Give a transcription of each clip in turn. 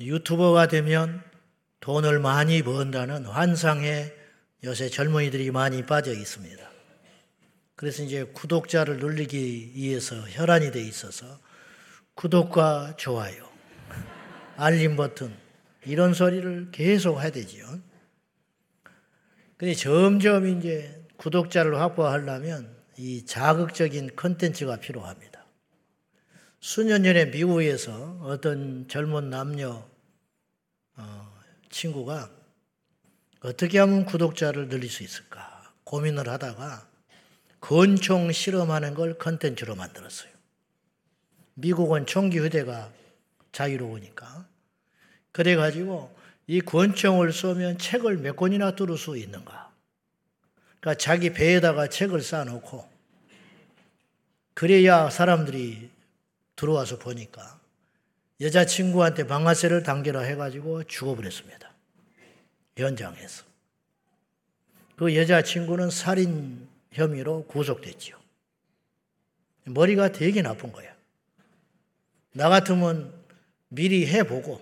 유튜버가 되면 돈을 많이 번다는 환상에 요새 젊은이들이 많이 빠져 있습니다. 그래서 이제 구독자를 늘리기 위해서 혈안이 돼 있어서 구독과 좋아요, 알림 버튼 이런 소리를 계속 해야 되지요. 근데 점점 이제 구독자를 확보하려면 이 자극적인 컨텐츠가 필요합니다. 수년 전에 미국에서 어떤 젊은 남녀 어, 친구가 어떻게 하면 구독자를 늘릴 수 있을까 고민을 하다가 권총 실험하는 걸 컨텐츠로 만들었어요. 미국은 총기 휴대가 자유로우니까. 그래가지고 이 권총을 쏘면 책을 몇 권이나 뚫을 수 있는가. 그러니까 자기 배에다가 책을 쌓아놓고 그래야 사람들이 들어와서 보니까 여자친구한테 방아쇠를 당기라 해가지고 죽어버렸습니다. 현장에서. 그 여자친구는 살인 혐의로 구속됐지요. 머리가 되게 나쁜 거야. 나 같으면 미리 해보고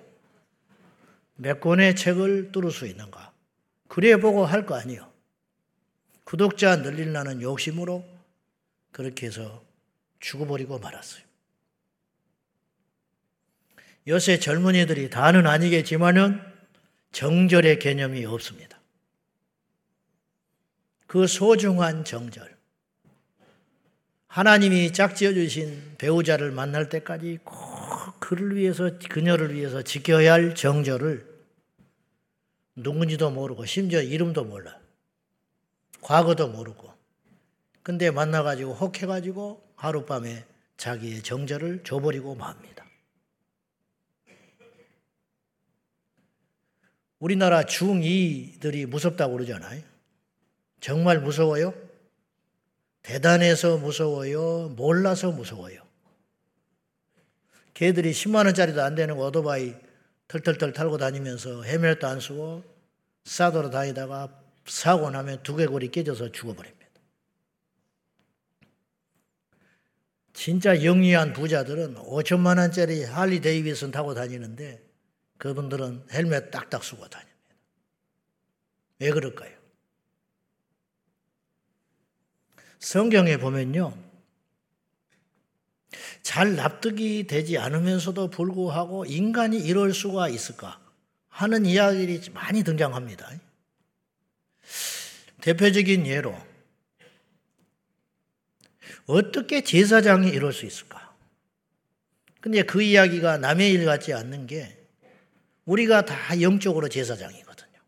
몇 권의 책을 뚫을 수 있는가. 그래 보고 할 거 아니요. 구독자 늘리려는 욕심으로 그렇게 해서 죽어버리고 말았어요. 요새 젊은이들이 다는 아니겠지만은 정절의 개념이 없습니다. 그 소중한 정절. 하나님이 짝지어 주신 배우자를 만날 때까지 꼭 그를 위해서, 그녀를 위해서 지켜야 할 정절을 누군지도 모르고, 심지어 이름도 몰라. 과거도 모르고. 근데 만나 가지고 혹해 가지고 하룻밤에 자기의 정절을 줘버리고 맙니다. 우리나라 중2들이 무섭다고 그러잖아요. 정말 무서워요? 대단해서 무서워요? 몰라서 무서워요? 걔들이 10만원짜리도 안 되는 오토바이 털털털 타고 다니면서 헬멧도 안 쓰고 싸돌아 다니다가 사고 나면 두개골이 깨져서 죽어버립니다. 진짜 영리한 부자들은 5천만 원짜리 할리 데이비슨 타고 다니는데 그분들은 헬멧 딱딱 쓰고 다닙니다. 왜 그럴까요? 성경에 보면요. 잘 납득이 되지 않으면서도 불구하고 인간이 이럴 수가 있을까 하는 이야기들이 많이 등장합니다. 대표적인 예로 어떻게 제사장이 이럴 수 있을까? 근데 그 이야기가 남의 일 같지 않는 게 우리가 다 영적으로 제사장이거든요.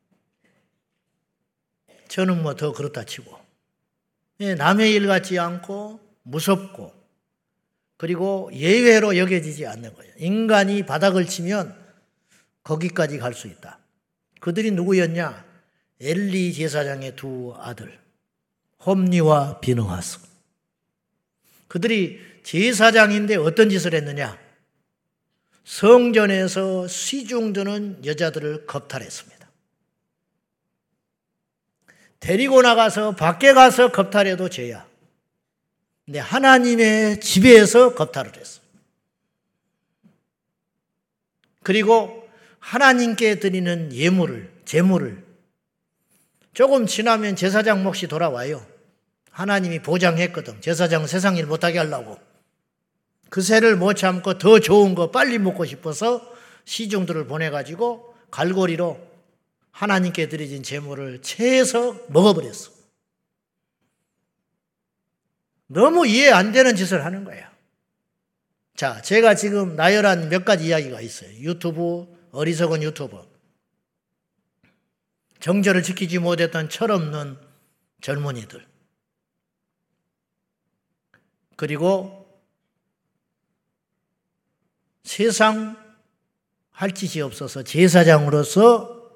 저는 뭐 더 그렇다 치고. 예, 남의 일 같지 않고 무섭고 그리고 예외로 여겨지지 않는 거예요. 인간이 바닥을 치면 거기까지 갈 수 있다. 그들이 누구였냐? 엘리 제사장의 두 아들, 홈니와 비느하스. 그들이 제사장인데 어떤 짓을 했느냐? 성전에서 시중 드는 여자들을 겁탈했습니다. 데리고 나가서 밖에 가서 겁탈해도 죄야. 근데 하나님의 집에서 겁탈을 했어. 그리고 하나님께 드리는 예물을, 제물을 조금 지나면 제사장 몫이 돌아와요. 하나님이 보장했거든. 제사장 세상 일 못하게 하려고. 그 새를 못 참고 더 좋은 거 빨리 먹고 싶어서 시중들을 보내가지고 갈고리로 하나님께 드려진 재물을 채해서 먹어버렸어. 너무 이해 안 되는 짓을 하는 거야. 자, 제가 지금 나열한 몇 가지 이야기가 있어요. 유튜브, 어리석은 유튜버. 정절을 지키지 못했던 철없는 젊은이들. 그리고 세상 할 짓이 없어서 제사장으로서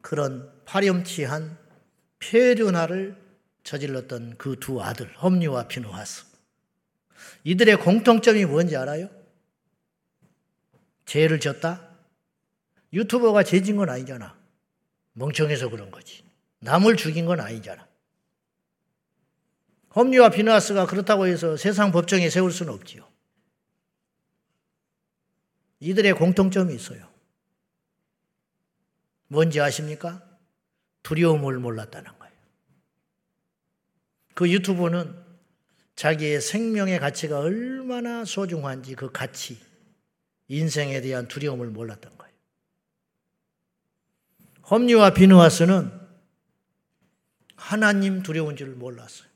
그런 파렴치한 폐륜화를 저질렀던 그 두 아들, 험리와 피누하스. 이들의 공통점이 뭔지 알아요? 죄를 졌다? 유튜버가 죄진 건 아니잖아. 멍청해서 그런 거지. 남을 죽인 건 아니잖아. 험리와 피누하스가 그렇다고 해서 세상 법정에 세울 수는 없지요. 이들의 공통점이 있어요. 뭔지 아십니까? 두려움을 몰랐다는 거예요. 그 유튜브는 자기의 생명의 가치가 얼마나 소중한지 그 가치, 인생에 대한 두려움을 몰랐던 거예요. 험리와 비누아스는 하나님 두려운 줄 몰랐어요.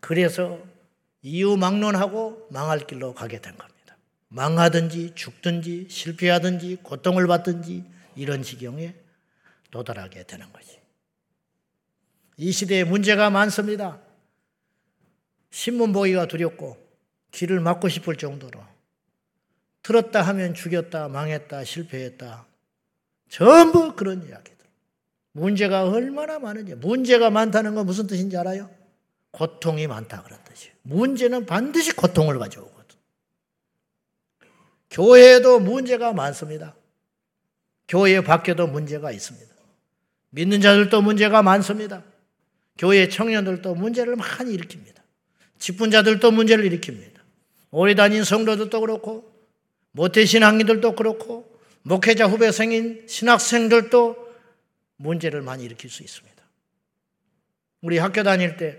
그래서 이유 막론하고 망할 길로 가게 된 겁니다. 망하든지 죽든지 실패하든지 고통을 받든지 이런 지경에 도달하게 되는 거지. 이 시대에 문제가 많습니다. 신문 보기가 두렵고 길을 막고 싶을 정도로 들었다 하면 죽였다, 망했다, 실패했다. 전부 그런 이야기들. 문제가 얼마나 많은지. 문제가 많다는 건 무슨 뜻인지 알아요? 고통이 많다 그런 뜻이에요. 문제는 반드시 고통을 가져오거든. 교회에도 문제가 많습니다. 교회 밖에도 문제가 있습니다. 믿는 자들도 문제가 많습니다. 교회 청년들도 문제를 많이 일으킵니다. 직분자들도 문제를 일으킵니다. 오래 다닌 성도들도 그렇고 모태신앙인들도 그렇고 목회자 후배생인 신학생들도 문제를 많이 일으킬 수 있습니다. 우리 학교 다닐 때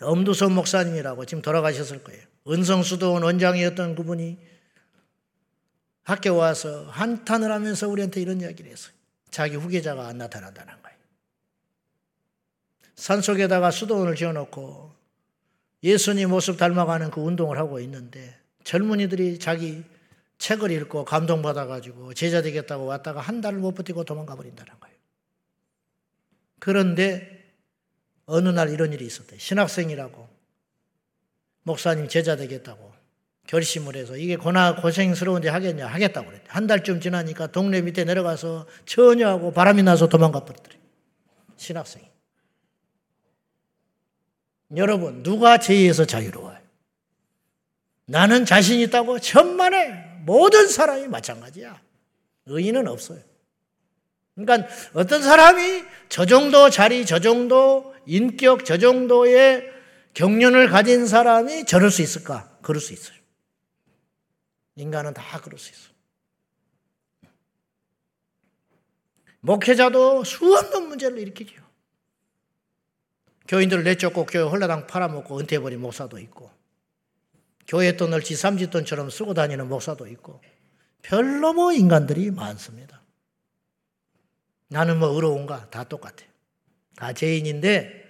엄두선 목사님이라고 지금 돌아가셨을 거예요. 은성수도원 원장이었던 그분이 학교 와서 한탄을 하면서 우리한테 이런 이야기를 했어요. 자기 후계자가 안 나타난다는 거예요. 산속에다가 수도원을 지어놓고 예수님 모습 닮아가는 그 운동을 하고 있는데 젊은이들이 자기 책을 읽고 감동받아가지고 제자 되겠다고 왔다가 한 달을 못 버티고 도망가 버린다는 거예요. 그런데 어느 날 이런 일이 있었대. 신학생이라고 목사님 제자 되겠다고 결심을 해서 이게 고나 고생스러운데 하겠냐 하겠다고 그랬대. 한 달쯤 지나니까 동네 밑에 내려가서 처녀하고 바람이 나서 도망가 버리더래. 신학생이. 여러분, 누가 죄에서 자유로워요? 나는 자신 있다고 천만에 모든 사람이 마찬가지야. 의인은 없어요. 그러니까 어떤 사람이 저 정도 자리, 저 정도 인격, 저 정도의 경륜을 가진 사람이 저럴 수 있을까? 그럴 수 있어요. 인간은 다 그럴 수 있어. 목회자도 수없는 문제를 일으키죠. 교인들을 내쫓고 교회 홀라당 팔아먹고 은퇴해버린 목사도 있고 교회 돈을 지삼지 돈처럼 쓰고 다니는 목사도 있고 별로 뭐 인간들이 많습니다. 나는 뭐 의로운가? 다 똑같아요. 다 죄인인데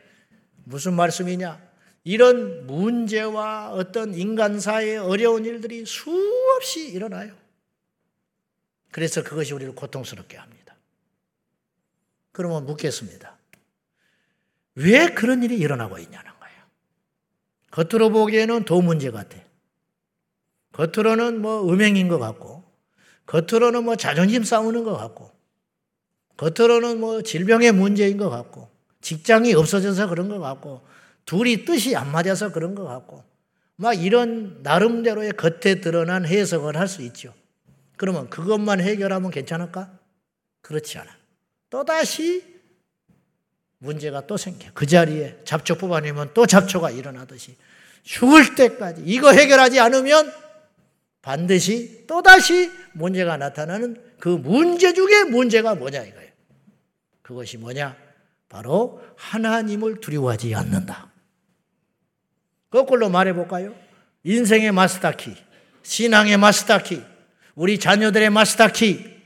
무슨 말씀이냐? 이런 문제와 어떤 인간사의 어려운 일들이 수없이 일어나요. 그래서 그것이 우리를 고통스럽게 합니다. 그러면 묻겠습니다. 왜 그런 일이 일어나고 있냐는 거예요. 겉으로 보기에는 도 문제 같아. 겉으로는 뭐 음행인 것 같고, 겉으로는 뭐 자존심 싸우는 것 같고, 겉으로는 뭐 질병의 문제인 것 같고, 직장이 없어져서 그런 것 같고, 둘이 뜻이 안 맞아서 그런 것 같고, 막 이런 나름대로의 겉에 드러난 해석을 할 수 있죠. 그러면 그것만 해결하면 괜찮을까? 그렇지 않아. 또다시 문제가 또 생겨. 그 자리에 잡초 뽑아내면 또 잡초가 일어나듯이 죽을 때까지 이거 해결하지 않으면 반드시 또다시 문제가 나타나는 그 문제 중에 문제가 뭐냐 이거예요. 그것이 뭐냐? 바로 하나님을 두려워하지 않는다. 거꾸로 말해볼까요? 인생의 마스터키, 신앙의 마스터키, 우리 자녀들의 마스터키,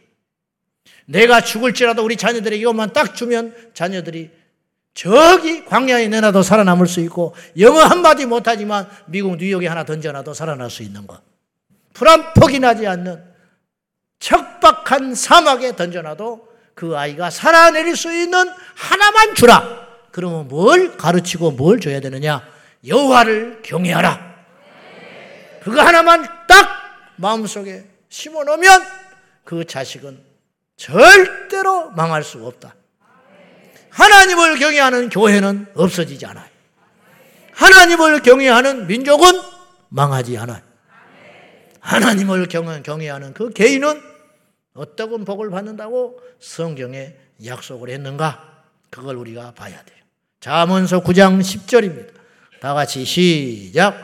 내가 죽을지라도 우리 자녀들에게 이것만 딱 주면 자녀들이 저기 광야에 내놔도 살아남을 수 있고 영어 한마디 못하지만 미국 뉴욕에 하나 던져놔도 살아날 수 있는 것. 불안 폭이 나지 않는 척박한 사막에 던져놔도 그 아이가 살아내릴 수 있는 하나만 주라. 그러면 뭘 가르치고 뭘 줘야 되느냐? 여호와를 경외하라. 그거 하나만 딱 마음속에 심어 놓으면 그 자식은 절대로 망할 수 없다. 하나님을 경외하는 교회는 없어지지 않아요. 하나님을 경외하는 민족은 망하지 않아요. 하나님을 경외하는 그 개인은 어떤 복을 받는다고 성경에 약속을 했는가? 그걸 우리가 봐야 돼요. 자문서 9장 10절입니다. 다 같이 시작.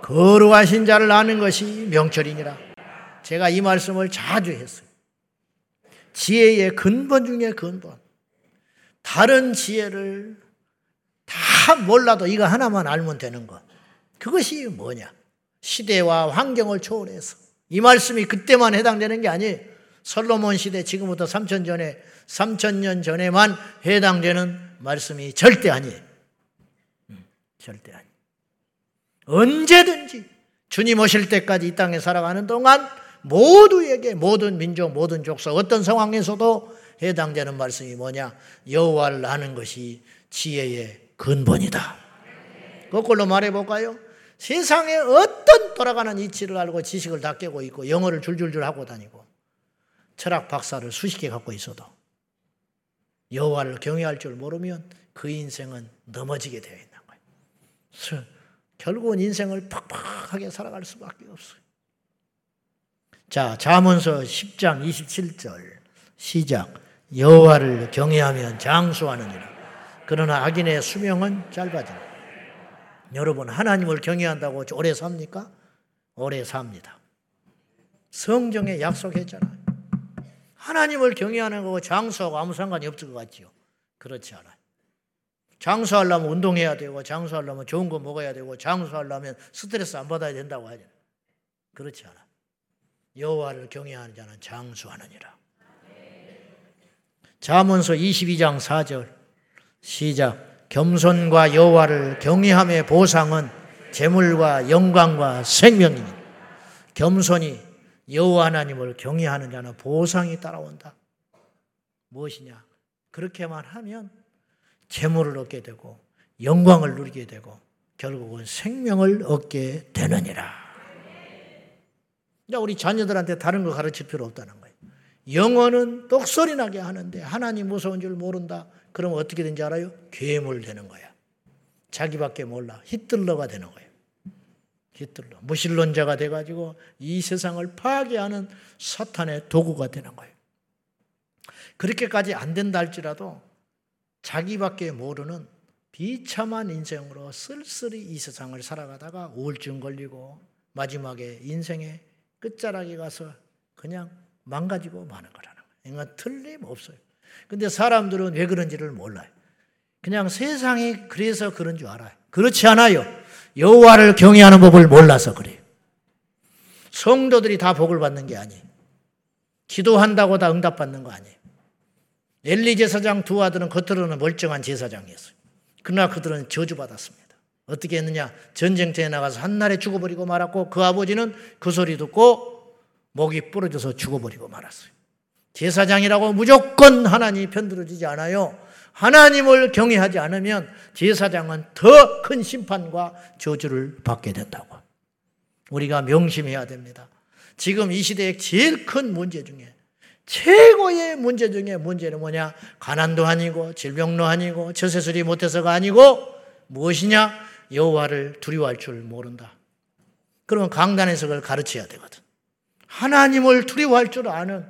거룩하신 자를 아는 것이 명철이니라. 제가 이 말씀을 자주 했어요. 지혜의 근본 중에 근본. 다른 지혜를 다 몰라도 이거 하나만 알면 되는 것. 그것이 뭐냐? 시대와 환경을 초월해서. 이 말씀이 그때만 해당되는 게 아니에요. 솔로몬 시대 지금부터 3천 전에 3천 년 전에만 해당되는 말씀이 절대 아니에요. 음, 절대 아니에요. 언제든지 주님 오실 때까지 이 땅에 살아가는 동안 모두에게 모든 민족 모든 족속 어떤 상황에서도 해당되는 말씀이 뭐냐? 여호와를 아는 것이 지혜의 근본이다. 거꾸로 말해 볼까요? 세상에 어떤 돌아가는 이치를 알고 지식을 다 깨고 있고 영어를 줄줄줄 하고 다니고 철학 박사를 수십 개 갖고 있어도 여호와를 경외할 줄 모르면 그 인생은 넘어지게 되어 있는 거예요. 결국은 인생을 팍팍하게 살아갈 수밖에 없어요. 자, 잠언서 10장 27절 시작. 여호와를 경외하면 장수하느니라. 그러나 악인의 수명은 짧아진다. 여러분 하나님을 경외한다고 오래 삽니까? 오래 삽니다. 성경에 약속했잖아요. 하나님을 경외하는 거고 장수하고 아무 상관이 없을 것 같지요. 그렇지 않아요. 장수하려면 운동해야 되고 장수하려면 좋은 거 먹어야 되고 장수하려면 스트레스 안 받아야 된다고 하잖아요. 그렇지 않아. 여호와를 경외하는 자는 장수하느니라. 잠언서 22장 4절 시작 겸손과 여호와를 경외함의 보상은 재물과 영광과 생명입니다. 겸손이 여호와 하나님을 경외하는 자는 보상이 따라온다. 무엇이냐? 그렇게만 하면 재물을 얻게 되고 영광을 누리게 되고 결국은 생명을 얻게 되느니라. 우리 자녀들한테 다른 거 가르칠 필요 없다는 거예요. 영어는 똑소리 나게 하는데 하나님 무서운 줄 모른다. 그러면 어떻게 된지 알아요? 괴물 되는 거야. 자기밖에 몰라. 히틀러가 되는 거예요. 히틀러. 무신론자가 돼가지고 이 세상을 파괴하는 사탄의 도구가 되는 거예요. 그렇게까지 안 된다 할지라도 자기밖에 모르는 비참한 인생으로 쓸쓸히 이 세상을 살아가다가 우울증 걸리고 마지막에 인생의 끝자락에 가서 그냥 망가지고 마는 거라는 거예요. 이건 틀림없어요. 근데 사람들은 왜 그런지를 몰라요. 그냥 세상이 그래서 그런 줄 알아요. 그렇지 않아요. 여호와를 경외하는 법을 몰라서 그래요. 성도들이 다 복을 받는 게 아니에요. 기도한다고 다 응답받는 거 아니에요. 엘리 제사장 두 아들은 겉으로는 멀쩡한 제사장이었어요. 그러나 그들은 저주받았습니다. 어떻게 했느냐? 전쟁터에 나가서 한날에 죽어버리고 말았고 그 아버지는 그 소리 듣고 목이 부러져서 죽어버리고 말았어요. 제사장이라고 무조건 하나님이 편들어지지 않아요. 하나님을 경외하지 않으면 제사장은 더 큰 심판과 저주를 받게 된다고. 우리가 명심해야 됩니다. 지금 이 시대의 제일 큰 문제 중에 최고의 문제 중에 문제는 뭐냐? 가난도 아니고 질병도 아니고 처세술이 못해서가 아니고 무엇이냐? 여호와를 두려워할 줄 모른다. 그러면 강단에서 그걸 가르쳐야 되거든. 하나님을 두려워할 줄 아는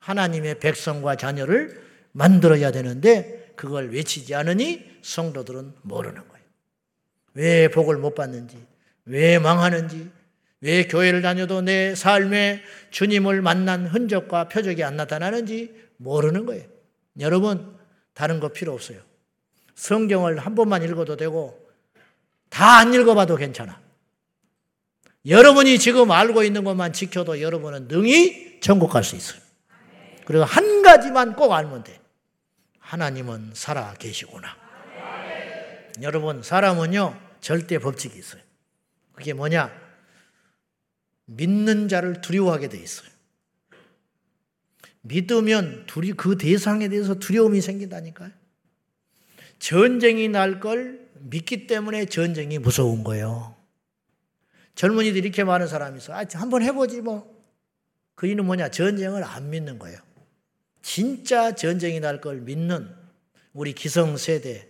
하나님의 백성과 자녀를 만들어야 되는데 그걸 외치지 않으니 성도들은 모르는 거예요. 왜 복을 못 받는지, 왜 망하는지, 왜 교회를 다녀도 내 삶에 주님을 만난 흔적과 표적이 안 나타나는지 모르는 거예요. 여러분, 다른 거 필요 없어요. 성경을 한 번만 읽어도 되고, 다 안 읽어봐도 괜찮아. 여러분이 지금 알고 있는 것만 지켜도 여러분은 능히 천국 갈 수 있어요. 그리고 한 가지만 꼭 알면 돼. 하나님은 살아 계시구나. 여러분, 사람은요, 절대 법칙이 있어요. 그게 뭐냐? 믿는 자를 두려워하게 돼 있어요. 믿으면 두리, 그 대상에 대해서 두려움이 생긴다니까요. 전쟁이 날 걸 믿기 때문에 전쟁이 무서운 거예요. 젊은이들이 이렇게 많은 사람이 있어. 아, 한번 해보지 뭐. 그 이유는 뭐냐? 전쟁을 안 믿는 거예요. 진짜 전쟁이 날 걸 믿는 우리 기성세대,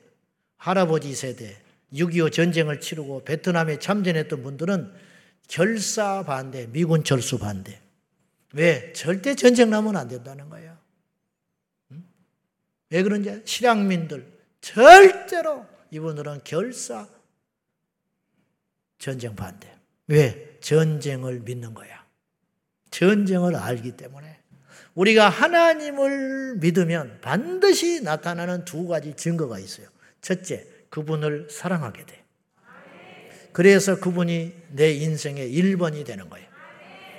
할아버지 세대, 6.25 전쟁을 치르고 베트남에 참전했던 분들은 결사 반대, 미군 철수 반대. 왜? 절대 전쟁 나면 안 된다는 거예요. 왜 그런지 실향민들 절대로 이분들은 결사 전쟁 반대. 왜? 전쟁을 믿는 거야. 전쟁을 알기 때문에 우리가 하나님을 믿으면 반드시 나타나는 두 가지 증거가 있어요. 첫째, 그분을 사랑하게 돼. 그래서 그분이 내 인생의 1번이 되는 거예요.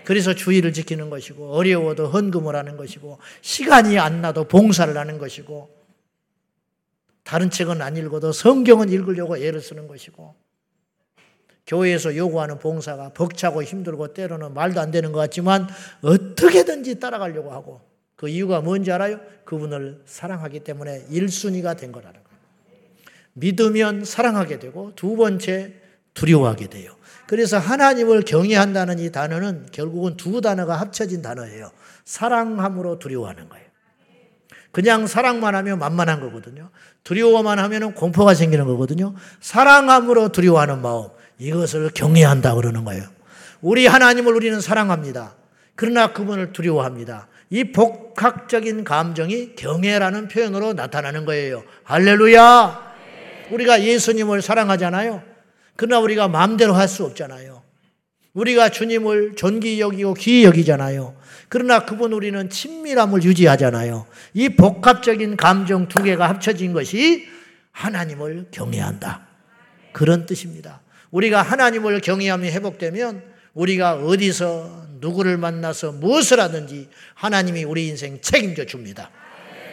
그래서 주의를 지키는 것이고 어려워도 헌금을 하는 것이고 시간이 안 나도 봉사를 하는 것이고 다른 책은 안 읽어도 성경은 읽으려고 애를 쓰는 것이고 교회에서 요구하는 봉사가 벅차고 힘들고 때로는 말도 안 되는 것 같지만 어떻게든지 따라가려고 하고 그 이유가 뭔지 알아요? 그분을 사랑하기 때문에 1순위가 된 거라는 거예요. 믿으면 사랑하게 되고 두 번째 두려워하게 돼요. 그래서 하나님을 경외한다는 이 단어는 결국은 두 단어가 합쳐진 단어예요. 사랑함으로 두려워하는 거예요. 그냥 사랑만 하면 만만한 거거든요. 두려워만 하면 공포가 생기는 거거든요. 사랑함으로 두려워하는 마음, 이것을 경외한다 그러는 거예요. 우리 하나님을 우리는 사랑합니다. 그러나 그분을 두려워합니다. 이 복합적인 감정이 경외라는 표현으로 나타나는 거예요. 할렐루야! 우리가 예수님을 사랑하잖아요. 그러나 우리가 마음대로 할 수 없잖아요. 우리가 주님을 존귀 여기고 귀히 여기잖아요. 그러나 그분 우리는 친밀함을 유지하잖아요. 이 복합적인 감정 두 개가 합쳐진 것이 하나님을 경외한다. 그런 뜻입니다. 우리가 하나님을 경외함이 회복되면 우리가 어디서 누구를 만나서 무엇을 하든지 하나님이 우리 인생 책임져 줍니다.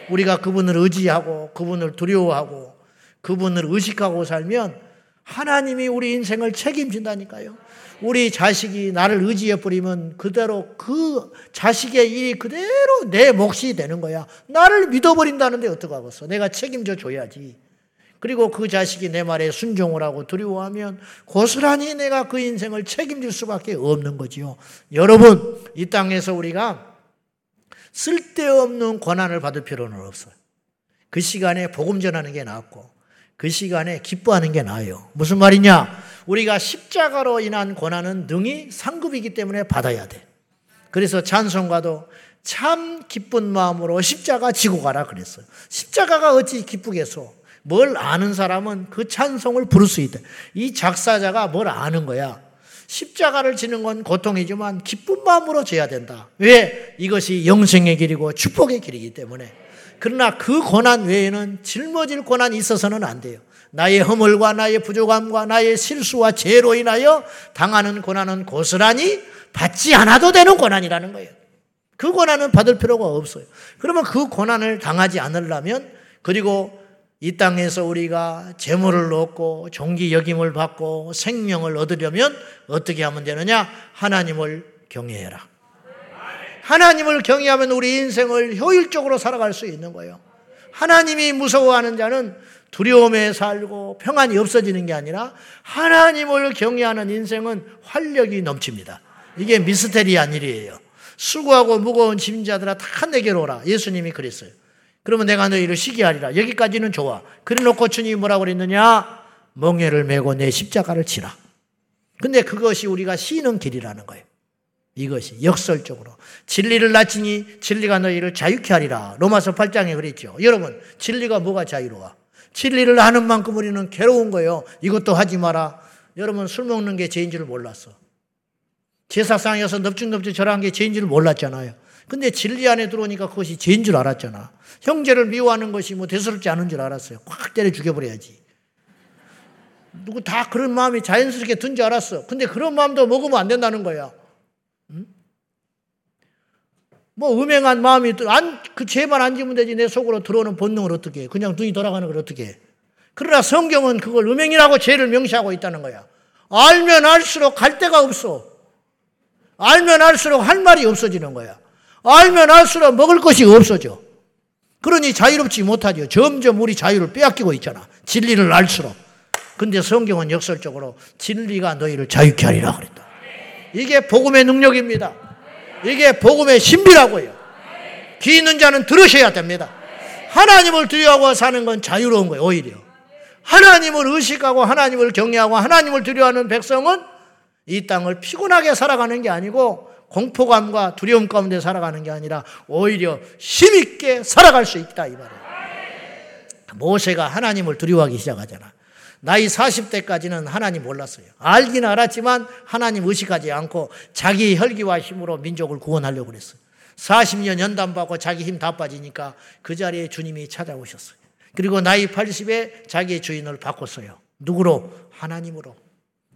우리가 그분을 의지하고 그분을 두려워하고 그분을 의식하고 살면 하나님이 우리 인생을 책임진다니까요. 우리 자식이 나를 의지해 버리면 그대로 그 자식의 일이 그대로 내 몫이 되는 거야. 나를 믿어버린다는데 어떡하겠어. 내가 책임져 줘야지. 그리고 그 자식이 내 말에 순종을 하고 두려워하면 고스란히 내가 그 인생을 책임질 수밖에 없는 거지요. 여러분, 이 땅에서 우리가 쓸데없는 권한을 받을 필요는 없어요. 그 시간에 복음 전하는 게 낫고 그 시간에 기뻐하는 게 나아요. 무슨 말이냐? 우리가 십자가로 인한 고난은 능히 상급이기 때문에 받아야 돼. 그래서 찬송가도 참 기쁜 마음으로 십자가 지고 가라 그랬어요. 십자가가 어찌 기쁘겠소? 뭘 아는 사람은 그 찬송을 부를 수 있다. 이 작사자가 뭘 아는 거야. 십자가를 지는 건 고통이지만 기쁜 마음으로 져야 된다. 왜? 이것이 영생의 길이고 축복의 길이기 때문에. 그러나 그 고난 외에는 짊어질 고난이 있어서는 안 돼요. 나의 허물과 나의 부족함과 나의 실수와 죄로 인하여 당하는 고난은 고스란히 받지 않아도 되는 고난이라는 거예요. 그 고난은 받을 필요가 없어요. 그러면 그 고난을 당하지 않으려면 그리고 이 땅에서 우리가 재물을 얻고 종기 여김을 받고 생명을 얻으려면 어떻게 하면 되느냐? 하나님을 경외해라. 하나님을 경외하면 우리 인생을 효율적으로 살아갈 수 있는 거예요. 하나님이 무서워하는 자는 두려움에 살고 평안이 없어지는 게 아니라 하나님을 경외하는 인생은 활력이 넘칩니다. 이게 미스테리한 일이에요. 수고하고 무거운 짐자들아 다 내게로 오라. 예수님이 그랬어요. 그러면 내가 너희를 쉬게 하리라. 여기까지는 좋아. 그래 놓고 주님이 뭐라고 그랬느냐? 멍에를 메고 내 십자가를 치라. 근데 그것이 우리가 쉬는 길이라는 거예요. 이것이 역설적으로 진리를 낮추니 진리가 너희를 자유케 하리라. 로마서 8장에 그랬죠. 여러분, 진리가 뭐가 자유로워? 진리를 아는 만큼 우리는 괴로운 거예요. 이것도 하지 마라. 여러분 술 먹는 게 죄인 줄 몰랐어. 제사상에서 넙죽넙죽 절한 게 죄인 줄 몰랐잖아요. 근데 진리 안에 들어오니까 그것이 죄인 줄 알았잖아. 형제를 미워하는 것이 뭐 대수롭지 않은 줄 알았어요. 꽉 때려 죽여버려야지. 누구 다 그런 마음이 자연스럽게 든 줄 알았어. 근데 그런 마음도 먹으면 안 된다는 거야. 뭐 음행한 마음이 안, 그 죄만 안 지면 되지 내 속으로 들어오는 본능을 어떻게 해. 그냥 눈이 돌아가는 걸 어떻게 해. 그러나 성경은 그걸 음행이라고 죄를 명시하고 있다는 거야. 알면 알수록 갈 데가 없어. 알면 알수록 할 말이 없어지는 거야. 알면 알수록 먹을 것이 없어져. 그러니 자유롭지 못하죠. 점점 우리 자유를 빼앗기고 있잖아. 진리를 알수록. 근데 성경은 역설적으로 진리가 너희를 자유케 하리라 그랬다. 이게 복음의 능력입니다. 이게 복음의 신비라고요. 귀 있는 자는 들으셔야 됩니다. 하나님을 두려워하고 사는 건 자유로운 거예요, 오히려. 하나님을 의식하고 하나님을 경외하고 하나님을 두려워하는 백성은 이 땅을 피곤하게 살아가는 게 아니고 공포감과 두려움 가운데 살아가는 게 아니라 오히려 힘있게 살아갈 수 있다 이 말이에요. 모세가 하나님을 두려워하기 시작하잖아. 나이 40대까지는 하나님 몰랐어요. 알긴 알았지만 하나님 의식하지 않고 자기 혈기와 힘으로 민족을 구원하려고 그랬어요. 40년 연단받고 자기 힘 다 빠지니까 그 자리에 주님이 찾아오셨어요. 그리고 나이 80에 자기의 주인을 바꿨어요. 누구로? 하나님으로.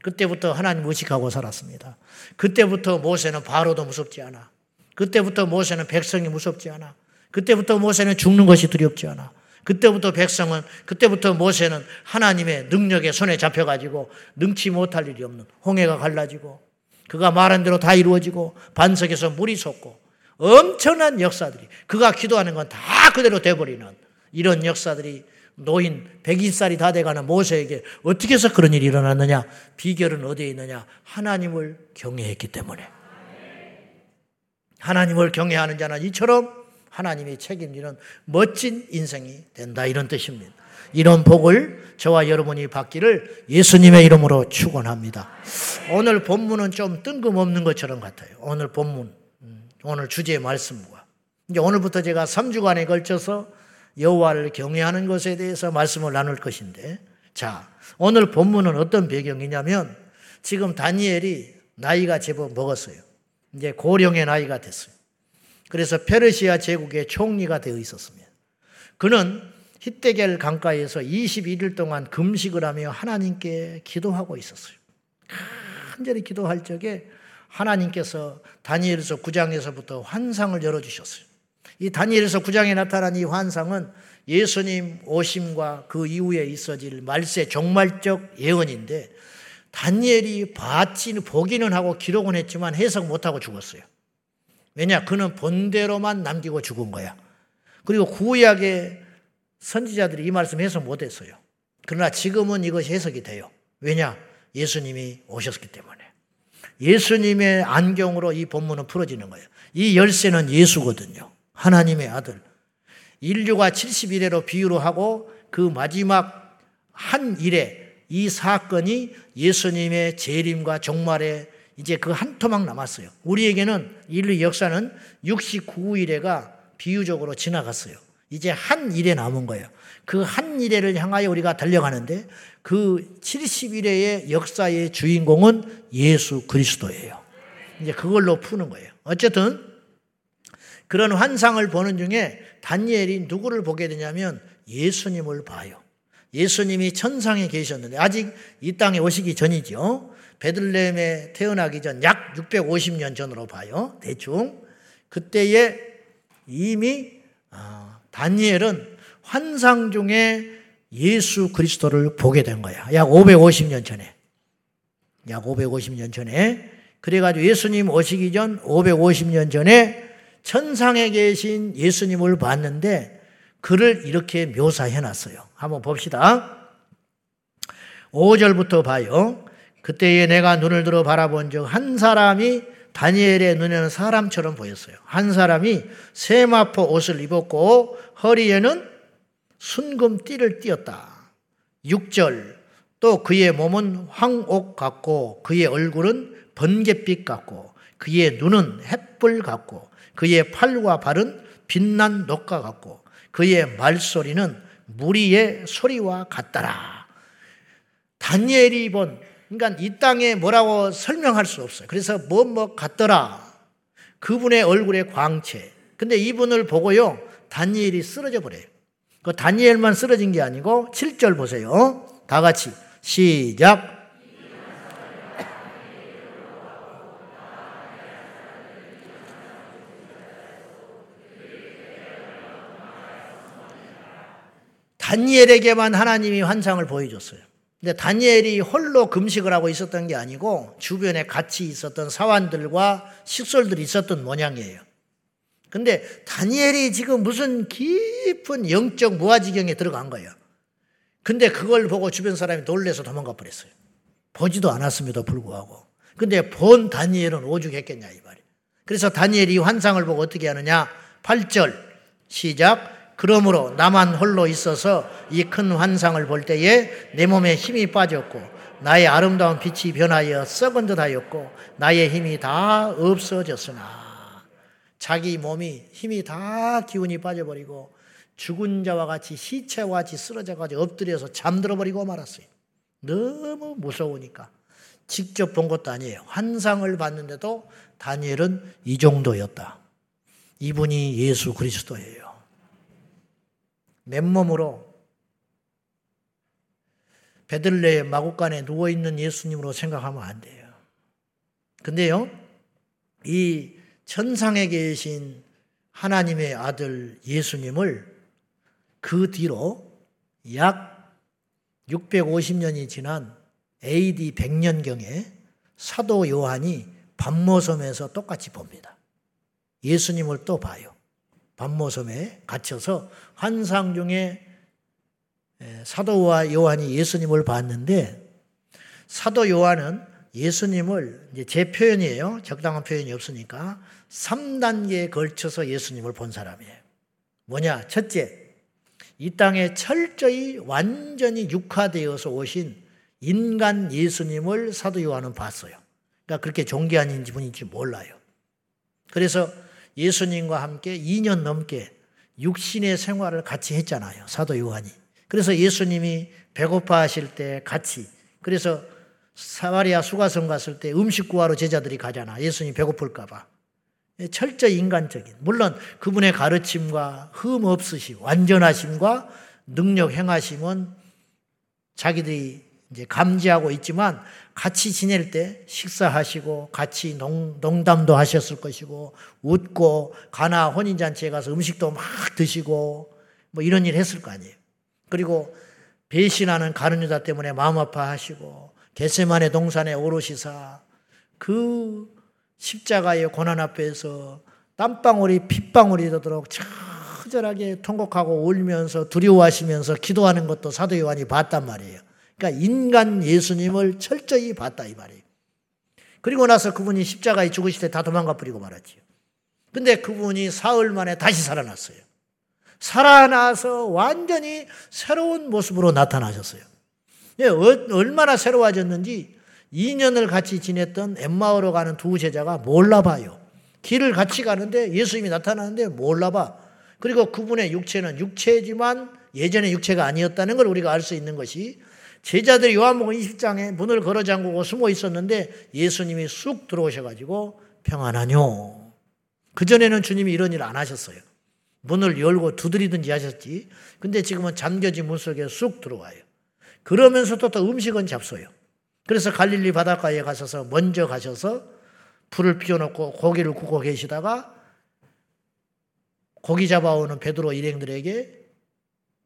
그때부터 하나님 의식하고 살았습니다. 그때부터 모세는 바로도 무섭지 않아. 그때부터 모세는 백성이 무섭지 않아. 그때부터 모세는 죽는 것이 두렵지 않아. 그때부터 백성은, 그때부터 모세는 하나님의 능력에 손에 잡혀 가지고 능치 못할 일이 없는 홍해가 갈라지고 그가 말한 대로 다 이루어지고 반석에서 물이 솟고 엄청난 역사들이 그가 기도하는 건 다 그대로 돼 버리는 이런 역사들이 노인 120살이 다 돼가는 모세에게 어떻게 해서 그런 일이 일어났느냐? 비결은 어디에 있느냐? 하나님을 경외했기 때문에. 하나님을 경외하는 자는 이처럼 하나님이 책임지는 멋진 인생이 된다. 이런 뜻입니다. 이런 복을 저와 여러분이 받기를 예수님의 이름으로 축원합니다. 오늘 본문은 좀 뜬금없는 것처럼 같아요. 오늘 본문, 음, 오늘 주제의 말씀과 이제 오늘부터 제가 3주간에 걸쳐서 여호와를 경외하는 것에 대해서 말씀을 나눌 것인데 자, 오늘 본문은 어떤 배경이냐면 지금 다니엘이 나이가 제법 먹었어요. 이제 고령의 나이가 됐어요. 그래서 페르시아 제국의 총리가 되어 있었습니다. 그는 히데겔 강가에서 21일 동안 금식을 하며 하나님께 기도하고 있었어요. 간절히 기도할 적에 하나님께서 다니엘서 9장에서부터 환상을 열어주셨어요. 이 다니엘서 9장에 나타난 이 환상은 예수님 오심과 그 이후에 있어질 말세 종말적 예언인데 다니엘이 봤지는 보기는 하고 기록은 했지만 해석 못하고 죽었어요. 왜냐? 그는 본대로만 남기고 죽은 거야. 그리고 구약의 선지자들이 이 말씀 해석 못했어요. 그러나 지금은 이것이 해석이 돼요. 왜냐? 예수님이 오셨기 때문에. 예수님의 안경으로 이 본문은 풀어지는 거예요. 이 열쇠는 예수거든요. 하나님의 아들. 인류가 71회로 비유로 하고 그 마지막 한 일에 이 사건이 예수님의 재림과 종말에 이제 그 한 토막 남았어요. 우리에게는 인류 역사는 69일에가 비유적으로 지나갔어요. 이제 한 일에 남은 거예요. 그 한 일에를 향하여 우리가 달려가는데 그 70일의 역사의 주인공은 예수 그리스도예요. 이제 그걸로 푸는 거예요. 어쨌든 그런 환상을 보는 중에 다니엘이 누구를 보게 되냐면 예수님을 봐요. 예수님이 천상에 계셨는데 아직 이 땅에 오시기 전이죠. 베들레헴에 태어나기 전 약 650년 전으로 봐요. 대충 그때에 이미 아, 다니엘은 환상 중에 예수 그리스도를 보게 된 거야. 약 550년 전에. 약 550년 전에. 그래가지고 예수님 오시기 전 550년 전에 천상에 계신 예수님을 봤는데 그를 이렇게 묘사해 놨어요. 한번 봅시다. 5절부터 봐요. 그때에 내가 눈을 들어 바라본 적 한 사람이 다니엘의 눈에는 사람처럼 보였어요. 한 사람이 세마포 옷을 입었고 허리에는 순금띠를 띄었다. 6절 또 그의 몸은 황옥 같고 그의 얼굴은 번갯빛 같고 그의 눈은 햇불 같고 그의 팔과 발은 빛난 녹과 같고 그의 말소리는 무리의 소리와 같더라. 다니엘이 본 그러니까 이 땅에 뭐라고 설명할 수 없어요. 그래서 뭐뭐 뭐 같더라. 그분의 얼굴의 광채. 근데 이분을 보고요. 다니엘이 쓰러져 버려요. 그 다니엘만 쓰러진 게 아니고 7절 보세요. 다 같이 시작. 다니엘에게만 하나님이 환상을 보여줬어요. 근데 다니엘이 홀로 금식을 하고 있었던 게 아니고 주변에 같이 있었던 사환들과 식솔들이 있었던 모양이에요. 근데 다니엘이 지금 무슨 깊은 영적 무아지경에 들어간 거예요. 근데 그걸 보고 주변 사람이 놀래서 도망가 버렸어요. 보지도 않았음에도 불구하고. 근데 본 다니엘은 오죽했겠냐 이 말이에요. 그래서 다니엘이 환상을 보고 어떻게 하느냐? 8절 시작 그러므로 나만 홀로 있어서 이 큰 환상을 볼 때에 내 몸에 힘이 빠졌고 나의 아름다운 빛이 변하여 썩은 듯 하였고 나의 힘이 다 없어졌으나 자기 몸이 힘이 다 기운이 빠져버리고 죽은 자와 같이 시체와 같이 쓰러져 가지고 엎드려서 잠들어 버리고 말았어요. 너무 무서우니까. 직접 본 것도 아니에요. 환상을 봤는데도 다니엘은 이 정도였다. 이분이 예수 그리스도예요. 맨몸으로 베들레 마국간에 누워 있는 예수님으로 생각하면 안 돼요. 근데요, 이 천상에 계신 하나님의 아들 예수님을 그 뒤로 약 650년이 지난 AD 100년경에 사도 요한이 반모섬에서 똑같이 봅니다. 예수님을 또 봐요. 반모섬에 갇혀서 환상 중에 사도와 요한이 예수님을 봤는데 사도 요한은 예수님을 이제 제 표현이에요. 적당한 표현이 없으니까 3단계에 걸쳐서 예수님을 본 사람이에요. 뭐냐? 첫째, 이 땅에 철저히 완전히 육화되어서 오신 인간 예수님을 사도 요한은 봤어요. 그러니까 그렇게 존귀한 분인지 몰라요. 그래서 예수님과 함께 2년 넘게 육신의 생활을 같이 했잖아요. 사도 요한이. 그래서 예수님이 배고파 하실 때 같이 그래서 사마리아 수가성 갔을 때 음식 구하러 제자들이 가잖아. 예수님 배고플까봐. 철저히 인간적인. 물론 그분의 가르침과 흠 없으심, 완전하심과 능력 행하심은 자기들이 이제 감지하고 있지만 같이 지낼 때 식사하시고 같이 농, 농담도 하셨을 것이고 웃고 가나 혼인잔치에 가서 음식도 막 드시고 뭐 이런 일 했을 거 아니에요. 그리고 배신하는 가룟 유다 때문에 마음 아파하시고 겟세만의 동산에 오롯이사 그 십자가의 고난 앞에서 땀방울이 핏방울이 되도록 처절하게 통곡하고 울면서 두려워하시면서 기도하는 것도 사도 요한이 봤단 말이에요. 그러니까 인간 예수님을 철저히 봤다 이 말이에요. 그리고 나서 그분이 십자가에 죽으실 때 다 도망가 버리고 말았지요. 근데 그분이 사흘 만에 다시 살아났어요. 살아나서 완전히 새로운 모습으로 나타나셨어요. 예, 얼마나 새로워졌는지 2년을 같이 지냈던 엠마오로 가는 두 제자가 몰라봐요. 길을 같이 가는데 예수님이 나타나는데 몰라봐. 그리고 그분의 육체는 육체지만 예전의 육체가 아니었다는 걸 우리가 알 수 있는 것이 제자들이 요한복음 20장에 문을 걸어 잠그고 숨어 있었는데 예수님이 쑥 들어오셔가지고 평안하뇨. 그전에는 주님이 이런 일 안 하셨어요. 문을 열고 두드리든지 하셨지. 근데 지금은 잠겨진 문 속에 쑥 들어와요. 그러면서도 또 음식은 잡숴요. 그래서 갈릴리 바닷가에 가셔서 먼저 가셔서 불을 피워놓고 고기를 굽고 계시다가 고기 잡아오는 베드로 일행들에게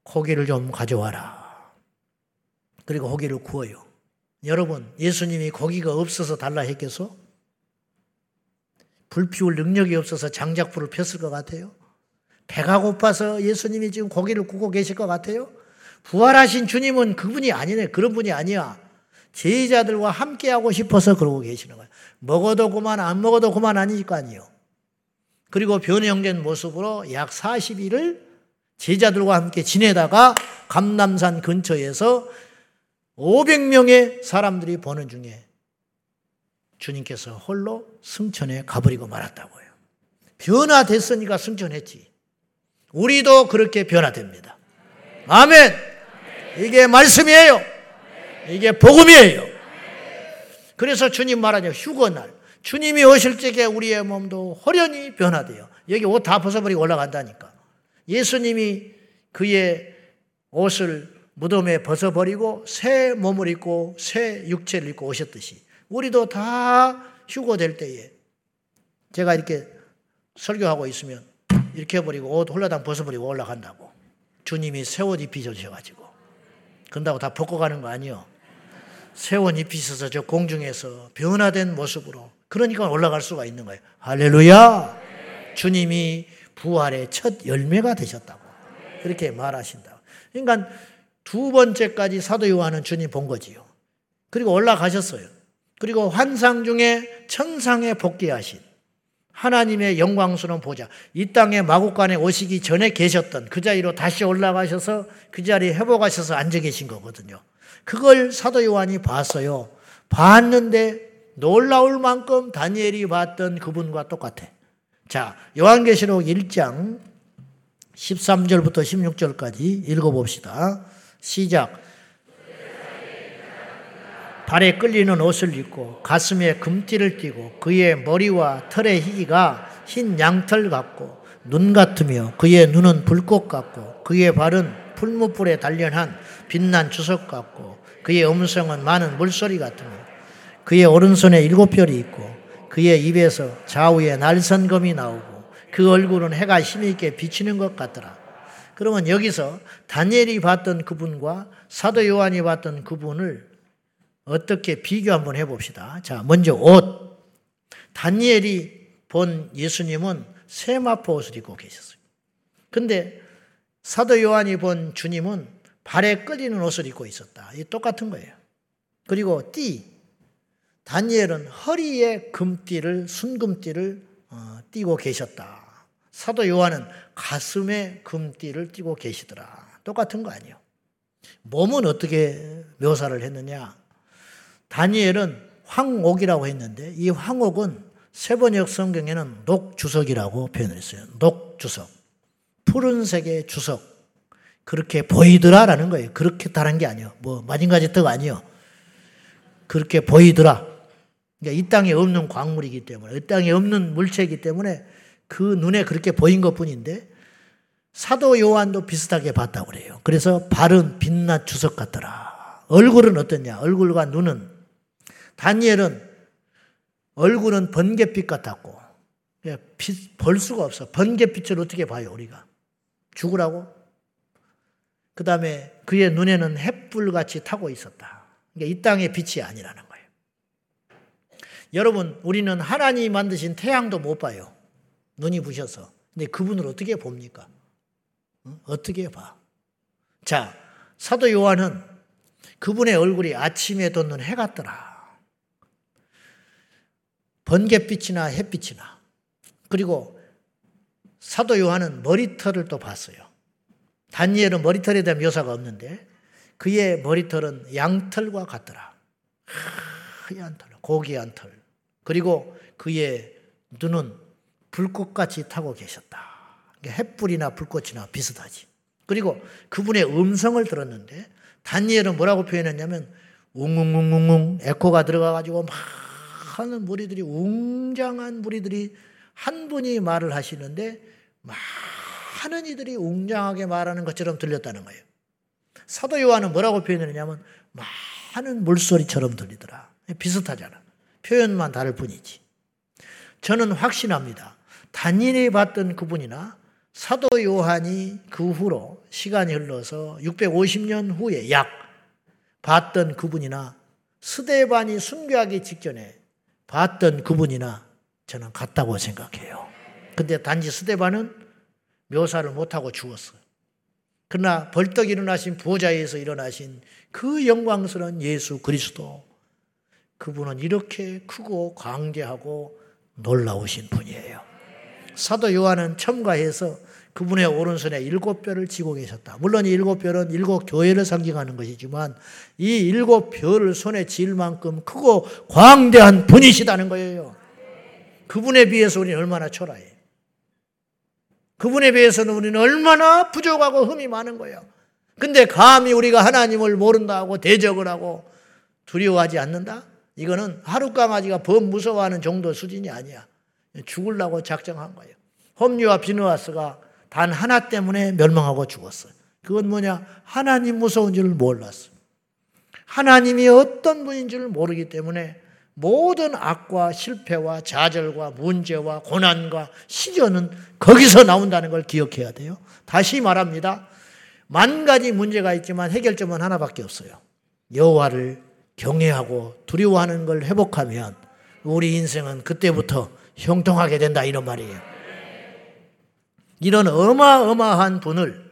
고기를 좀 가져와라. 그리고 고기를 구워요. 여러분, 예수님이 고기가 없어서 달라 했겠어? 불 피울 능력이 없어서 장작불을 폈을 것 같아요? 배가 고파서 예수님이 지금 고기를 굽고 계실 것 같아요? 부활하신 주님은 그분이 아니네. 그런 분이 아니야. 제자들과 함께하고 싶어서 그러고 계시는 거예요. 먹어도 그만, 안 먹어도 그만 아닐 거 아니에요. 그리고 변형된 모습으로 약 40일을 제자들과 함께 지내다가 감남산 근처에서 500명의 사람들이 보는 중에 주님께서 홀로 승천에 가버리고 말았다고요. 변화됐으니까 승천했지. 우리도 그렇게 변화됩니다. 아멘! 이게 말씀이에요. 이게 복음이에요. 그래서 주님 말하죠. 휴거날. 주님이 오실 적에 우리의 몸도 호련히 변화돼요. 여기 옷 다 벗어버리고 올라간다니까. 예수님이 그의 옷을 무덤에 벗어버리고 새 몸을 입고 새 육체를 입고 오셨듯이 우리도 다 휴고될 때에 제가 이렇게 설교하고 있으면 이렇게 해버리고 옷 홀라당 벗어버리고 올라간다고. 주님이 새 옷 입히셔가지고. 그런다고 다 벗고 가는 거 아니요. 새 옷 입히셔서 저 공중에서 변화된 모습으로 그러니까 올라갈 수가 있는 거예요. 할렐루야! 주님이 부활의 첫 열매가 되셨다고. 그렇게 말하신다 그러니까 두 번째까지 사도 요한은 주님 본 거지요. 그리고 올라가셨어요. 그리고 환상 중에 천상에 복귀하신 하나님의 영광스러운 보좌, 이 땅에 마국간에 오시기 전에 계셨던 그 자리로 다시 올라가셔서 그 자리에 회복하셔서 앉아 계신 거거든요. 그걸 사도 요한이 봤어요. 봤는데 놀라울 만큼 다니엘이 봤던 그분과 똑같아. 자, 요한계시록 1장 13절부터 16절까지 읽어봅시다. 시작. 발에 끌리는 옷을 입고 가슴에 금띠를 띠고 그의 머리와 털의 희기가 흰 양털 같고 눈 같으며 그의 눈은 불꽃 같고 그의 발은 풀무불에 단련한 빛난 주석 같고 그의 음성은 많은 물소리 같으며 그의 오른손에 일곱 별이 있고 그의 입에서 좌우에 날선검이 나오고 그 얼굴은 해가 힘있게 비치는 것 같더라. 그러면 여기서 다니엘이 봤던 그분과 사도 요한이 봤던 그분을 어떻게 비교 한번 해봅시다. 자, 먼저 옷. 다니엘이 본 예수님은 세마포 옷을 입고 계셨어요. 근데 사도 요한이 본 주님은 발에 끌리는 옷을 입고 있었다. 이 똑같은 거예요. 그리고 띠. 다니엘은 허리에 금띠를, 순금띠를 어, 띠고 계셨다. 사도 요한은 가슴에 금띠를 띠고 계시더라. 똑같은 거 아니에요. 몸은 어떻게 묘사를 했느냐? 다니엘은 황옥이라고 했는데 이 황옥은 세번역 성경에는 녹주석이라고 표현을 했어요. 녹주석. 푸른색의 주석. 그렇게 보이더라라는 거예요. 그렇게 다른 게 아니요. 뭐 마징가지 떡 아니요. 그렇게 보이더라. 그러니까 이 땅에 없는 광물이기 때문에, 이 땅에 없는 물체이기 때문에 그 눈에 그렇게 보인 것 뿐인데 사도 요한도 비슷하게 봤다고 그래요. 그래서 발은 빛나 주석 같더라. 얼굴은 어떠냐? 얼굴과 눈은 다니엘은 얼굴은 번개빛 같았고 빛, 볼 수가 없어. 번개빛을 어떻게 봐요 우리가? 죽으라고? 그 다음에 그의 눈에는 햇불같이 타고 있었다. 그러니까 이 땅의 빛이 아니라는 거예요. 여러분 우리는 하나님이 만드신 태양도 못 봐요. 눈이 부셔서. 근데 그분을 어떻게 봅니까? 어떻게 봐? 자, 사도 요한은 그분의 얼굴이 아침에 돋는 해 같더라. 번갯빛이나 햇빛이나 그리고 사도 요한은 머리털을 또 봤어요. 다니엘은 머리털에 대한 묘사가 없는데 그의 머리털은 양털과 같더라. 하얀 털, 고귀한 털. 그리고 그의 눈은 불꽃같이 타고 계셨다. 햇불이나 불꽃이나 비슷하지. 그리고 그분의 음성을 들었는데 다니엘은 뭐라고 표현했냐면 웅웅웅웅웅 에코가 들어가가지고 막 하는 무리들이 웅장한 무리들이 한 분이 말을 하시는데 많은 이들이 웅장하게 말하는 것처럼 들렸다는 거예요. 사도 요한은 뭐라고 표현했냐면 많은 물소리처럼 들리더라. 비슷하잖아. 표현만 다를 뿐이지. 저는 확신합니다. 단일히 봤던 그분이나 사도 요한이 그 후로 시간이 흘러서 650년 후에 약 봤던 그분이나 스데반이 순교하기 직전에 봤던 그분이나 저는 같다고 생각해요. 근데 단지 스데반은 묘사를 못하고 죽었어요. 그러나 벌떡 일어나신 부자에서 일어나신 그 영광스러운 예수 그리스도 그분은 이렇게 크고 광대하고 놀라우신 분이에요. 사도 요한은 첨가해서 그분의 오른손에 일곱 별을 지고 계셨다. 물론 이 일곱 별은 일곱 교회를 상징하는 것이지만 이 일곱 별을 손에 쥘 만큼 크고 광대한 분이시다는 거예요. 그분에 비해서 우리는 얼마나 초라해. 그분에 비해서는 우리는 얼마나 부족하고 흠이 많은 거예요. 근데 감히 우리가 하나님을 모른다고 대적을 하고 두려워하지 않는다? 이거는 하루 강아지가 범 무서워하는 정도 수준이 아니야. 죽으려고 작정한 거예요. 홈리와 비누아스가 단 하나 때문에 멸망하고 죽었어요. 그건 뭐냐? 하나님 무서운 줄 몰랐어요. 하나님이 어떤 분인 줄 모르기 때문에 모든 악과 실패와 좌절과 문제와 고난과 시련은 거기서 나온다는 걸 기억해야 돼요. 다시 말합니다. 만 가지 문제가 있지만 해결점은 하나밖에 없어요. 여호와를 경외하고 두려워하는 걸 회복하면 우리 인생은 그때부터 형통하게 된다 이런 말이에요. 이런 어마어마한 분을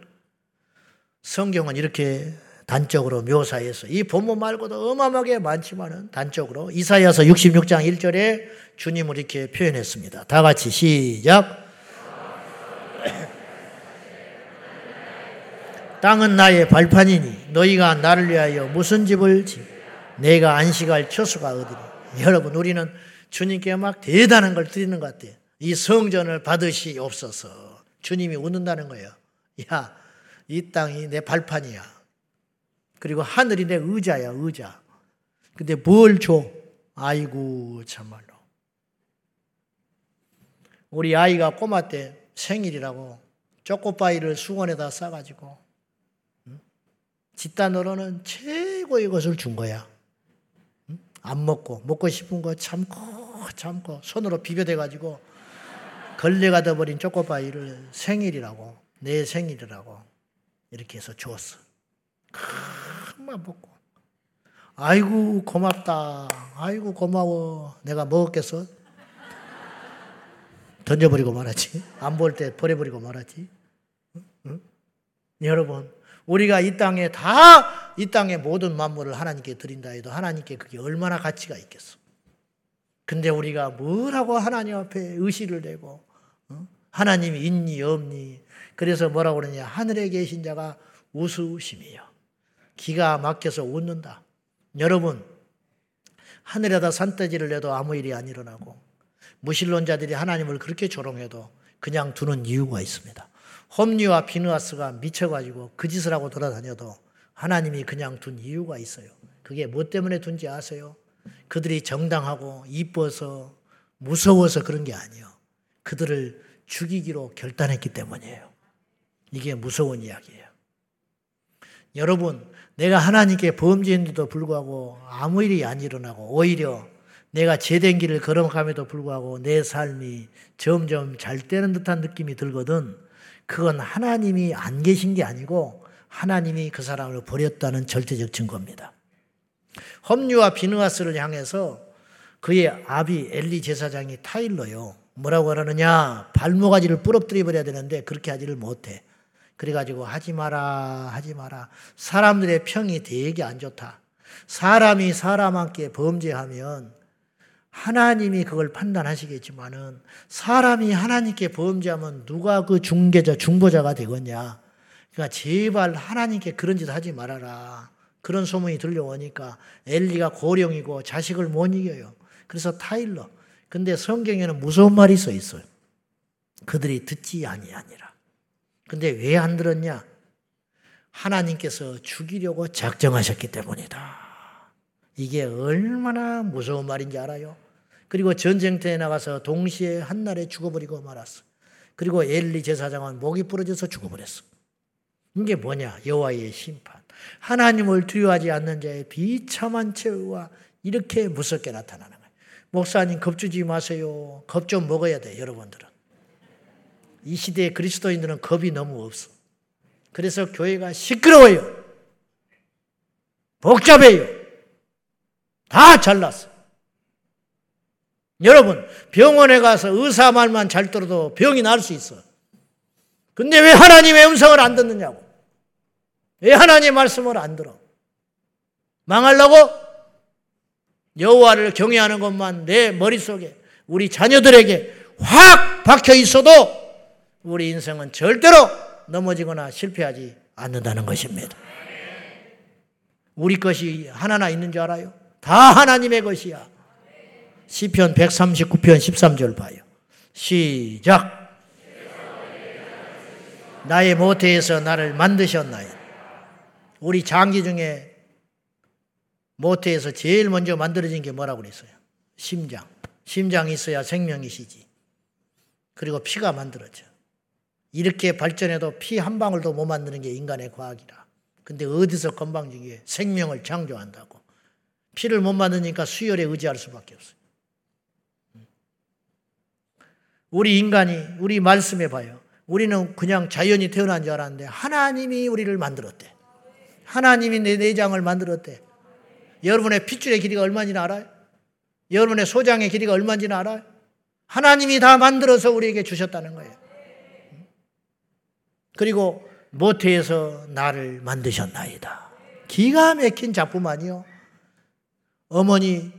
성경은 이렇게 단적으로 묘사해서 이 본문 말고도 어마어마하게 많지만은 단적으로 이사야서 66장 1절에 주님을 이렇게 표현했습니다. 다 같이 시작. 땅은 나의 발판이니 너희가 나를 위하여 무슨 집을 지 내가 안식할 처수가 어디니 여러분 우리는 주님께 막 대단한 걸 드리는 것 같아요. 이 성전을 받으시옵소서. 주님이 웃는다는 거예요. 야, 이 땅이 내 발판이야. 그리고 하늘이 내 의자야, 의자. 근데 뭘 줘? 아이고, 참말로. 우리 아이가 꼬마 때 생일이라고 초코파이를 수건에다 싸가지고, 집단으로는 최고의 것을 준 거야. 안 먹고, 먹고 싶은 거 참고, 참고, 손으로 비벼대가지고, 걸레가 돼버린 초코파이를 생일이라고, 내 생일이라고, 이렇게 해서 주었어. 큰맘 먹고. 아이고, 고맙다. 아이고, 고마워. 내가 먹었겠어? 던져버리고 말았지. 안 볼 때 버려버리고 말았지. 응? 응? 여러분, 우리가 이 땅에 다 이 땅의 모든 만물을 하나님께 드린다 해도 하나님께 그게 얼마나 가치가 있겠어. 근데 우리가 뭐라고 하나님 앞에 의시를 내고 어? 하나님이 있니 없니 그래서 뭐라고 그러냐 하늘에 계신 자가 우스우심이요 기가 막혀서 웃는다. 여러분 하늘에다 산돼지를 내도 아무 일이 안 일어나고 무신론자들이 하나님을 그렇게 조롱해도 그냥 두는 이유가 있습니다. 홈리와 비누아스가 미쳐가지고 그 짓을 하고 돌아다녀도 하나님이 그냥 둔 이유가 있어요. 그게 뭐 때문에 둔지 아세요? 그들이 정당하고 이뻐서 무서워서 그런 게 아니에요. 그들을 죽이기로 결단했기 때문이에요. 이게 무서운 이야기예요. 여러분, 내가 하나님께 범죄인데도 불구하고 아무 일이 안 일어나고 오히려 내가 제된 길을 걸어감에도 불구하고 내 삶이 점점 잘 되는 듯한 느낌이 들거든. 그건 하나님이 안 계신 게 아니고 하나님이 그 사람을 버렸다는 절대적 증거입니다. 험류와 비누아스를 향해서 그의 아비 엘리 제사장이 타일러요. 뭐라고 하느냐? 발모가지를 부럽뜨려 버려야 되는데 그렇게 하지를 못해. 그래가지고 하지 마라, 하지 마라. 사람들의 평이 되게 안 좋다. 사람이 사람한테 범죄하면 하나님이 그걸 판단하시겠지만은 사람이 하나님께 범죄하면 누가 그 중개자, 중보자가 되겠냐. 그러니까 제발 하나님께 그런 짓 하지 말아라. 그런 소문이 들려오니까 엘리가 고령이고 자식을 못 이겨요. 그래서 타일러. 근데 성경에는 무서운 말이 써 있어요. 그들이 듣지 아니하니라. 근데 왜 안 들었냐? 하나님께서 죽이려고 작정하셨기 때문이다. 이게 얼마나 무서운 말인지 알아요? 그리고 전쟁터에 나가서 동시에 한날에 죽어버리고 말았어. 그리고 엘리 제사장은 목이 부러져서 죽어버렸어. 이게 뭐냐? 여호와의 심판. 하나님을 두려워하지 않는 자의 비참한 최후와 이렇게 무섭게 나타나는 거예요. 목사님 겁주지 마세요. 겁 좀 먹어야 돼, 여러분들은. 이 시대의 그리스도인들은 겁이 너무 없어. 그래서 교회가 시끄러워요. 복잡해요. 다 잘났어. 여러분, 병원에 가서 의사 말만 잘 들어도 병이 날 수 있어. 근데 왜 하나님의 음성을 안 듣느냐고. 왜 하나님의 말씀을 안 들어? 망하려고? 여호와를 경외하는 것만 내 머릿속에 우리 자녀들에게 확 박혀 있어도 우리 인생은 절대로 넘어지거나 실패하지 않는다는 것입니다. 우리 것이 하나나 있는 줄 알아요? 다 하나님의 것이야. 시편 139편 13절 봐요. 시작. 나의 모태에서 나를 만드셨나요? 우리 장기 중에 모태에서 제일 먼저 만들어진 게 뭐라고 그랬어요? 심장. 심장이 있어야 생명이시지. 그리고 피가 만들어져. 이렇게 발전해도 피 한 방울도 못 만드는 게 인간의 과학이라. 근데 어디서 건방지게 생명을 창조한다고. 피를 못 만드니까 수혈에 의지할 수밖에 없어요. 우리 인간이, 우리 말씀해 봐요. 우리는 그냥 자연이 태어난 줄 알았는데 하나님이 우리를 만들었대. 하나님이 내 내장을 만들었대. 여러분의 핏줄의 길이가 얼마인지 알아요? 여러분의 소장의 길이가 얼마인지 알아요? 하나님이 다 만들어서 우리에게 주셨다는 거예요. 그리고 모태에서 나를 만드셨나이다. 기가 막힌 작품 아니요. 어머니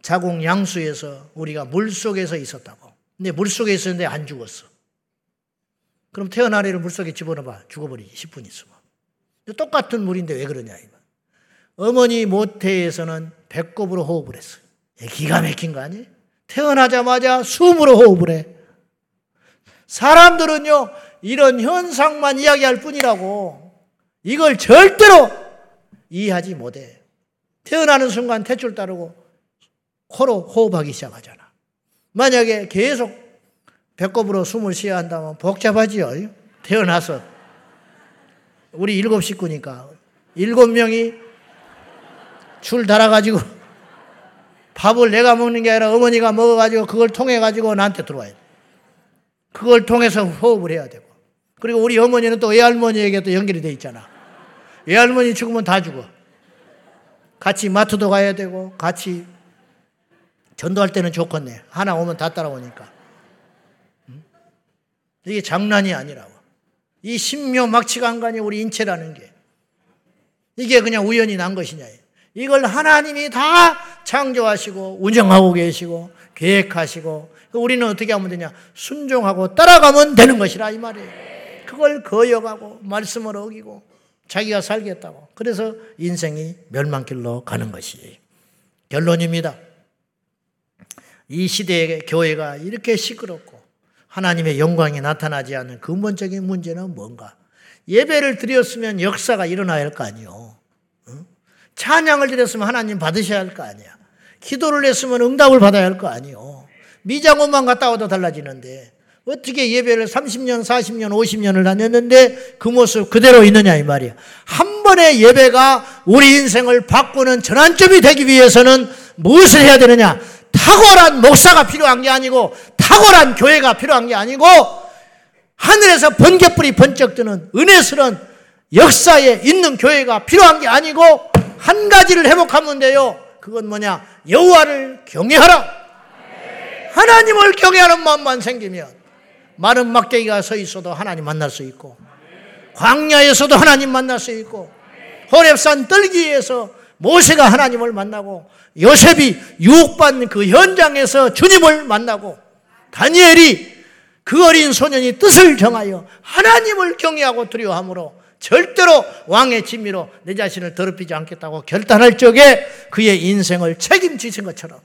자궁 양수에서 우리가 물 속에서 있었다고. 근데 물 속에 있었는데 안 죽었어. 그럼 태어난 애를 물 속에 집어넣어봐. 죽어버리지. 10분 있으면. 똑같은 물인데 왜 그러냐. 이거. 어머니 모태에서는 배꼽으로 호흡을 했어요. 기가 막힌 거 아니에요? 태어나자마자 숨으로 호흡을 해. 사람들은요, 이런 현상만 이야기할 뿐이라고 이걸 절대로 이해하지 못해. 태어나는 순간 탯줄 따르고 코로 호흡하기 시작하잖아. 만약에 계속 배꼽으로 숨을 쉬어야 한다면 복잡하지요. 태어나서. 우리 일곱 식구니까 일곱 명이 줄 달아가지고 밥을 내가 먹는 게 아니라 어머니가 먹어가지고 그걸 통해가지고 나한테 들어와야 돼. 그걸 통해서 호흡을 해야 되고. 그리고 우리 어머니는 또 외할머니에게 또 연결이 돼 있잖아. 외할머니 죽으면 다 죽어. 같이 마트도 가야 되고, 같이 전도할 때는 좋겠네. 하나 오면 다 따라오니까. 이게 장난이 아니라고. 이 신묘 막치간간이 우리 인체라는 게. 이게 그냥 우연히 난 것이냐. 이걸 하나님이 다 창조하시고, 운영하고 계시고, 계획하시고, 우리는 어떻게 하면 되냐? 순종하고 따라가면 되는 것이라, 이 말이에요. 그걸 거역하고, 말씀을 어기고, 자기가 살겠다고. 그래서 인생이 멸망길로 가는 것이 결론입니다. 이 시대의 교회가 이렇게 시끄럽고 하나님의 영광이 나타나지 않는 근본적인 문제는 뭔가? 예배를 드렸으면 역사가 일어나야 할 거 아니요. 찬양을 드렸으면 하나님 받으셔야 할 거 아니야. 기도를 했으면 응답을 받아야 할 거 아니요. 미장원만 갔다 와도 달라지는데 어떻게 예배를 30년, 40년, 50년을 다녔는데 그 모습 그대로 있느냐 이 말이야. 한 번의 예배가 우리 인생을 바꾸는 전환점이 되기 위해서는 무엇을 해야 되느냐? 탁월한 목사가 필요한 게 아니고 탁월한 교회가 필요한 게 아니고 하늘에서 번개불이 번쩍 뜨는 은혜스러운 역사에 있는 교회가 필요한 게 아니고 한 가지를 회복하면 돼요. 그건 뭐냐? 여호와를 경외하라. 하나님을 경외하는 마음만 생기면 마른 막대기가 서 있어도 하나님 만날 수 있고 광야에서도 하나님 만날 수 있고 호렙산 떨기에서 모세가 하나님을 만나고 요셉이 유혹받는 그 현장에서 주님을 만나고 다니엘이 그 어린 소년이 뜻을 정하여 하나님을 경외하고 두려워함으로 절대로 왕의 진미로 내 자신을 더럽히지 않겠다고 결단할 적에 그의 인생을 책임지신 것처럼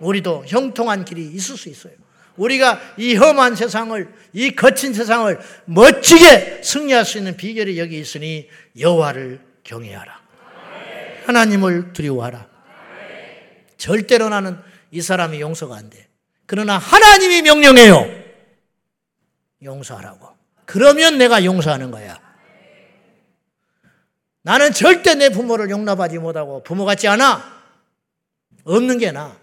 우리도 형통한 길이 있을 수 있어요. 우리가 이 험한 세상을 이 거친 세상을 멋지게 승리할 수 있는 비결이 여기 있으니 여호와를 경외하라. 하나님을 두려워하라. 절대로 나는 이 사람이 용서가 안 돼. 그러나 하나님이 명령해요. 용서하라고. 그러면 내가 용서하는 거야. 나는 절대 내 부모를 용납하지 못하고 부모 같지 않아. 없는 게 나.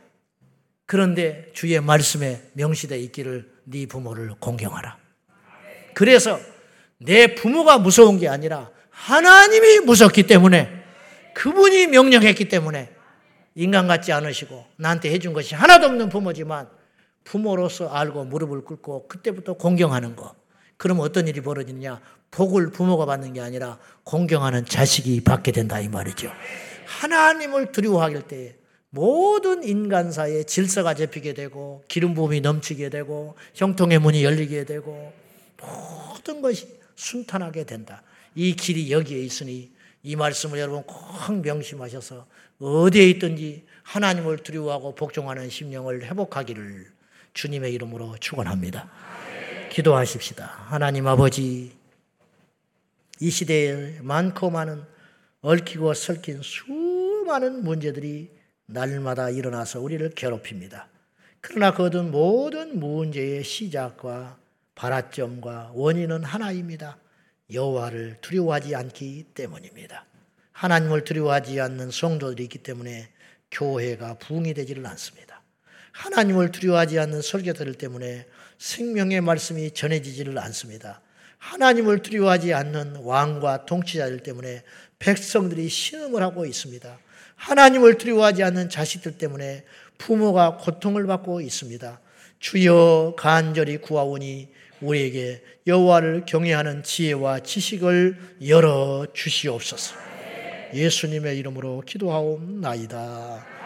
그런데 주의 말씀에 명시되어 있기를 네 부모를 공경하라. 그래서 내 부모가 무서운 게 아니라 하나님이 무섭기 때문에 그분이 명령했기 때문에 인간 같지 않으시고 나한테 해준 것이 하나도 없는 부모지만 부모로서 알고 무릎을 꿇고 그때부터 공경하는 거. 그러면 어떤 일이 벌어지느냐? 복을 부모가 받는 게 아니라 공경하는 자식이 받게 된다 이 말이죠. 하나님을 두려워하길 때 모든 인간사의 질서가 잡히게 되고 기름 부음이 넘치게 되고 형통의 문이 열리게 되고 모든 것이 순탄하게 된다. 이 길이 여기에 있으니 이 말씀을 여러분 꼭 명심하셔서 어디에 있든지 하나님을 두려워하고 복종하는 심령을 회복하기를 주님의 이름으로 축원합니다. 기도하십시다. 하나님 아버지 이 시대에 많고 많은 얽히고 설킨 수많은 문제들이 날마다 일어나서 우리를 괴롭힙니다. 그러나 그든 모든 문제의 시작과 발화점과 원인은 하나입니다. 여호와를 두려워하지 않기 때문입니다. 하나님을 두려워하지 않는 성도들이 있기 때문에 교회가 부흥이 되지를 않습니다. 하나님을 두려워하지 않는 설교들 때문에 생명의 말씀이 전해지지를 않습니다. 하나님을 두려워하지 않는 왕과 통치자들 때문에 백성들이 신음을 하고 있습니다. 하나님을 두려워하지 않는 자식들 때문에 부모가 고통을 받고 있습니다. 주여 간절히 구하오니 우리에게 여호와를 경외하는 지혜와 지식을 열어 주시옵소서. 예수님의 이름으로 기도하옵나이다.